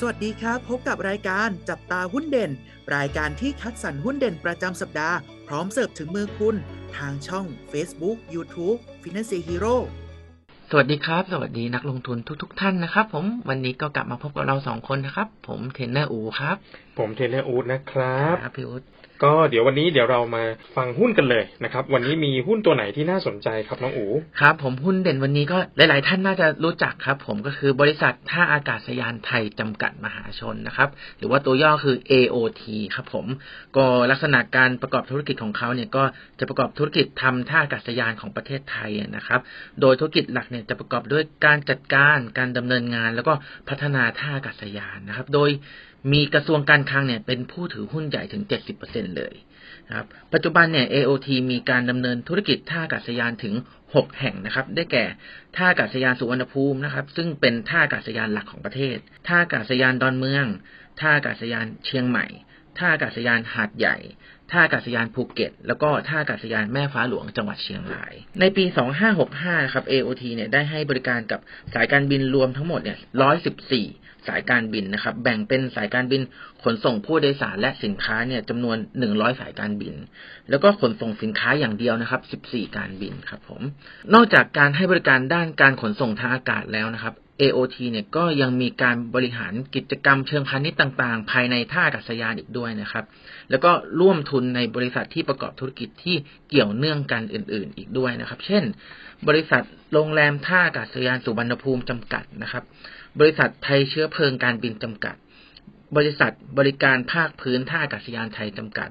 สวัสดีครับ พบกับรายการจับตาหุ้นเด่น รายการที่คัดสรรหุ้นเด่นประจำสัปดาห์ พร้อมเสิร์ฟถึงมือคุณ ทางช่อง Facebook YouTube Finance Hero สวัสดีครับ สวัสดีนักลงทุนทุก ๆ ท่านนะครับ ผมวันนี้ก็กลับมาพบกับเราสองคนนะครับ ผมเทรนเนอร์อูครับ ผมเทรนเนอร์อู๊ดนะครับครับพี่อู๊ด ก็เดี๋ยววันนี้เดี๋ยวเรามาฟังหุ้นกันเลยนะครับ วันนี้มีหุ้นตัวไหนที่น่าสนใจครับน้องอูครับ ผมหุ้นเด่นวันนี้ก็หลาย ๆ ท่านน่าจะรู้จักครับ ผมก็คือบริษัทท่าอากาศยานไทยจำกัดมหาชนนะครับ หรือว่าตัวย่อคือ AOT ครับผมก็ลักษณะการประกอบธุรกิจของเขาเนี่ยก็จะประกอบธุรกิจทำท่าอากาศยานของประเทศไทยนะครับ โดยธุรกิจหลักเนี่ยจะประกอบด้วยการจัดการการดำเนินงาน แล้วก็พัฒนาท่าอากาศยานนะครับ โดย มีกระทรวงการคลังเนี่ยเป็นผู้ถือหุ้นใหญ่ถึง 70%เลยนะครับ ปัจจุบันเนี่ย AOT มีการดำเนินธุรกิจท่าอากาศยานถึง 6 แห่งนะครับ ได้แก่ท่าอากาศยานสุวรรณภูมินะครับ ซึ่งเป็นท่าอากาศยานหลักของประเทศ ท่าอากาศยานดอนเมือง ท่าอากาศยานเชียงใหม่ ท่าอากาศยานหาดใหญ่ ท่าอากาศยานภูเก็ต แล้วก็ท่าอากาศยานแม่ฟ้าหลวงจังหวัดเชียงราย ในปี 2565 ครับ AOT เนี่ยได้ให้บริการกับสายการบินรวมทั้งหมดเนี่ย 114 สายการบินนะครับ แบ่งเป็นสายการบินขนส่งผู้โดยสารและสินค้าเนี่ยจำนวน 100 สายการบิน แล้วก็ขนส่งสินค้าอย่างเดียวนะครับ 14 การบินครับผม นอกจากการให้บริการด้านการขนส่งทางอากาศแล้วนะครับ AOT เนี่ยก็ยังมีการบริหารกิจกรรมเชิงพาณิชย์ต่างๆ ภายในท่าอากาศยานอีกด้วยนะครับ แล้วก็ร่วมทุนในบริษัทที่ประกอบธุรกิจที่เกี่ยวเนื่องกันอื่น ๆ อีกด้วยนะครับ เช่น บริษัทโรงแรมท่าอากาศยานสุวรรณภูมิจำกัดนะครับ บริษัทไทยเชื้อเพลิงการบินจำกัด บริษัทบริการภาคพื้นท่าอากาศยานไทยจำกัด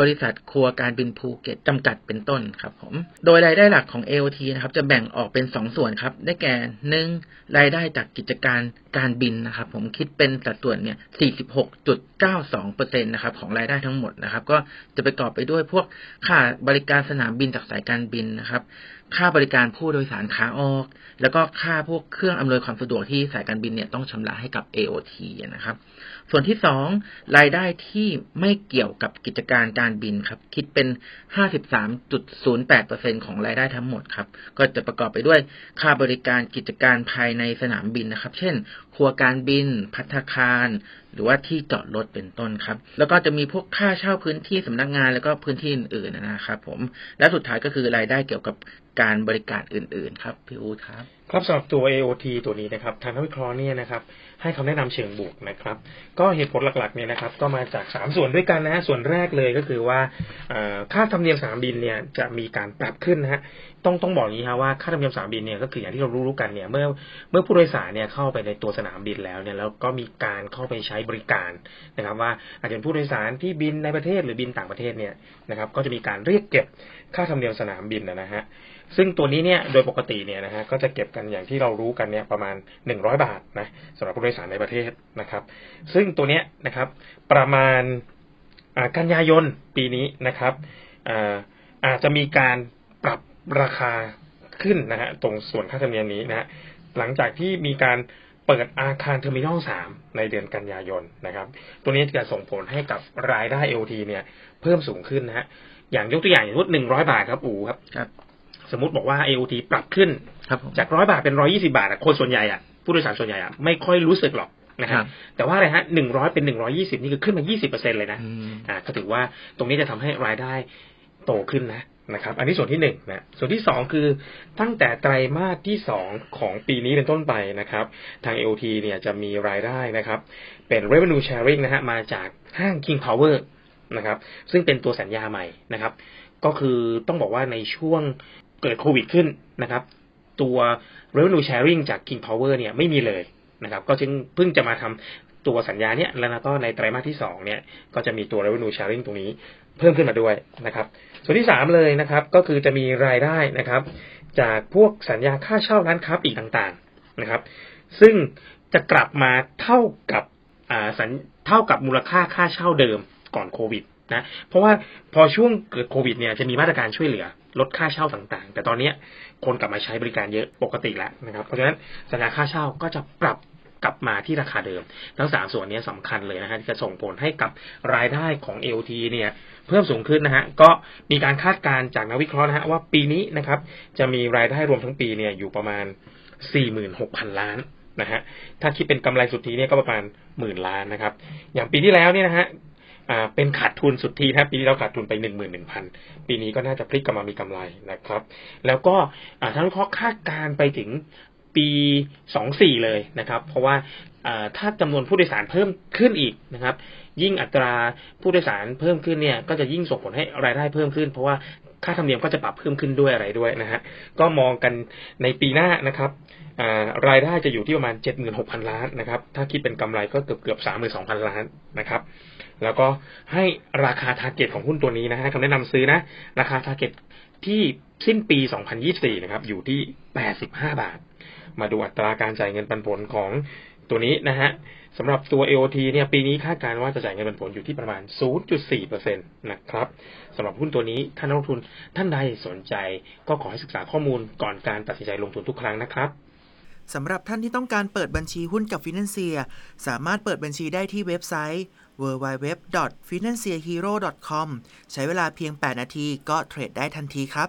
บริษัทครัวการบินภูเก็ตจำกัดเป็นต้นครับผม โดยรายได้หลักของ AOT นะครับจะแบ่งออกเป็น 2 ส่วนครับ ได้แก่หนึ่งรายได้จากกิจการการบินนะครับ ผมคิดเป็นสัดส่วนเนี่ย 46.92%นะครับของรายได้ทั้งหมดนะครับ ก็จะประกอบไปด้วยพวกค่าบริการสนามบินจากสายการบินนะครับ ค่าบริการผู้โดยสารขาออก แล้วก็ค่าพวกเครื่องอำนวยความสะดวกที่สายการบินเนี่ยต้องชำระให้กับ AOT นะครับ ส่วนที่สองรายได้ที่ไม่เกี่ยวกับกิจการการบินครับ คิดเป็น 53.08%ของรายได้ทั้งหมดครับ ก็จะประกอบไปด้วยค่าบริการกิจการภายในสนามบินนะครับ เช่น ครัวการบิน พัตตาคาร หรือว่าที่จอดรถเป็นต้นครับ แล้วก็จะมีพวกค่าเช่าพื้นที่สำนักงานแล้วก็พื้นที่อื่นๆนะครับ ผม และสุดท้ายก็คือรายได้เกี่ยวกับการบริการอื่น ๆ ครับพี่อู๊ดครับ ครับสำหรับตัว AOT ตัวนี้นะครับ ทางนักวิเคราะห์เนี่ยนะครับ ให้คำแนะนำเชิงบวกนะครับ ก็เหตุผลหลักๆเนี่ยนะครับ ก็มาจาก 3 ส่วนด้วยกันนะฮะส่วนแรกเลยก็คือว่าค่าธรรมเนียมสนามบินเนี่ยจะมีการปรับขึ้นนะฮะต้องต้องบอกอย่างนี้ฮะว่าค่าธรรมเนียมสนามบินเนี่ยก็คืออย่างที่เรารู้ๆกันเนี่ยเมื่อเมื่อผู้โดยสารเนี่ยเข้าไปในตัวสนามบินแล้วเนี่ยแล้วก็มีการเข้าไปใช้บริการนะครับ ว่าอาจจะเป็นผู้โดยสารที่บินในประเทศหรือบินต่างประเทศเนี่ยนะครับ ก็จะมีการเรียกเก็บค่าธรรมเนียมสนามบินนะฮะซึ่งตัวนี้เนี่ยโดยปกติเนี่ยนะฮะก็จะเก็บกันอย่างที่เรารู้กันเนี่ยประมาณ 100 บาทนะสำหรับผู้โดยสารในประเทศนะครับ ซึ่งตัวเนี้ยนะครับประมาณกันยายนปีนี้นะครับอาจจะมีการปรับราคาขึ้นนะฮะตรงส่วนค่าธรรมเนียมนี้นะฮะหลังจากที่มีการเปิดอาคาร terminal สามในเดือนกันยายนนะครับ ตัวนี้จะส่งผลให้กับรายได้ LT เนี่ย เพิ่มสูงขึ้นนะฮะอย่างยกตัวอย่างอย่างสมมติหนึ่งร้อยบาทครับอูครับครับ สมมติบอกว่า AOT ปรับขึ้นครับผมจากร้อยบาทเป็นร้อยี่สิบาทอะคนส่วนใหญ่อะผู้โดยสารส่วนใหญ่อะไม่ค่อยรู้สึกหรอกนะครัฮะบแต่ว่าอะไรฮะหนึ่งร้อยเป็นหนึ่งร้อยี่สิบนี่คือขึ้นมายี่สิบเปอร์เซ็นเลยนะอืมอ่าก็ถือว่าตรงนี้จะทำให้รายได้โตขึ้นนะนะครับ อันนี้ส่วนที่หนึ่งนะส่วนที่สองคือตั้งแต่ไตรมาสที่สองของปีนี้เป็นต้นไปนะครับ ทาง AOT เนี่ยจะมีรายได้นะครับ เป็น revenue sharing นะฮะมาจากห้าง King Power นะครับ ซึ่งเป็นตัวสัญญาใหม่นะครับ ก็คือต้องบอกว่าในช่วง เกิดโควิดขึ้นนะครับ ตัว revenue sharing จาก King Power เนี่ยไม่มีเลยนะครับก็จึงเพิ่งจะมาทำตัวสัญญาเนี่ยแล้วก็ในไตรมาสที่สองเนี่ยก็จะมีตัว revenue sharing ตรงนี้เพิ่มขึ้นมาด้วยนะครับ ส่วนที่สามเลยนะครับ ก็คือจะมีรายได้นะครับ จากพวกสัญญาค่าเช่าร้านค้าปลีกต่างๆนะครับ ซึ่งจะกลับมาเท่ากับอ่าสัญเท่ากับมูลค่าค่าเช่าเดิมก่อนโควิดนะเพราะว่าพอช่วงเกิดโควิดเนี่ยจะมีมาตรการช่วยเหลือ ลดค่าเช่าต่างๆ แต่ตอนนี้คนกลับมาใช้บริการเยอะปกติแล้วนะครับ เพราะฉะนั้นสัญญาค่าเช่าก็จะปรับกลับมาที่ราคาเดิม ทั้งสามส่วนนี้สำคัญเลยนะฮะที่จะส่งผลให้กับรายได้ของ LT เนี่ยเพิ่มสูงขึ้นนะฮะก็มีการคาดการณ์จากนักวิเคราะห์นะฮะว่าปีนี้นะครับจะมีรายได้รวมทั้งปีเนี่ยอยู่ประมาณ 46,000 ล้านนะฮะถ้าคิดเป็นกำไรสุทธิเนี่ยก็ประมาณหมื่นล้านนะครับอย่างปีที่แล้วเนี่ยนะฮะ เป็นขาดทุนสุดที่ถ้าปีที่เราขาดทุนไปหนึ่งหมื่นหนึ่งพันปีนี้ก็น่าจะพลิกกลับมามีกำไรนะครับ แล้วก็ทั้งวิเคราะห์คาดการณ์ไปถึงปีสองสี่เลยนะครับ เพราะว่าถ้าจำนวนผู้โดยสารเพิ่มขึ้นอีกนะครับ ยิ่งอัตราผู้โดยสารเพิ่มขึ้นเนี่ย ก็จะยิ่งส่งผลให้รายได้เพิ่มขึ้น เพราะว่า ค่าธรรมเนียมก็จะปรับเพิ่มขึ้นด้วยอะไรด้วยนะฮะก็มองกันในปีหน้านะครับอ่ารายได้จะอยู่ที่ประมาณ 76,000 ล้านนะครับ ถ้าคิดเป็นกำไรก็เกือบเกือบ32,000 ล้านนะครับ แล้วก็ให้ราคา target ของหุ้นตัวนี้นะให้คำแนะนำซื้อนะ ราคา target ที่สิ้นปี 2024 นะครับ อยู่ที่ 85 บาท มาดูอัตราการจ่ายเงินปันผลของ ตัวนี้นะฮะสำหรับตัว AOT เนี่ยปีนี้คาดการณ์ว่าจะจ่ายเงินปันผลอยู่ที่ประมาณ 0.4%นะครับสำหรับหุ้นตัวนี้ท่านนักลงทุนท่านใดสนใจก็ขอให้ศึกษาข้อมูลก่อนการตัดสินใจลงทุนทุกครั้งนะครับสำหรับท่านที่ต้องการเปิดบัญชีหุ้นกับ Financier สามารถเปิดบัญชีได้ที่เว็บไซต์ www.financehero.com ใช้เวลาเพียง 8 นาทีก็เทรดได้ทันทีครับ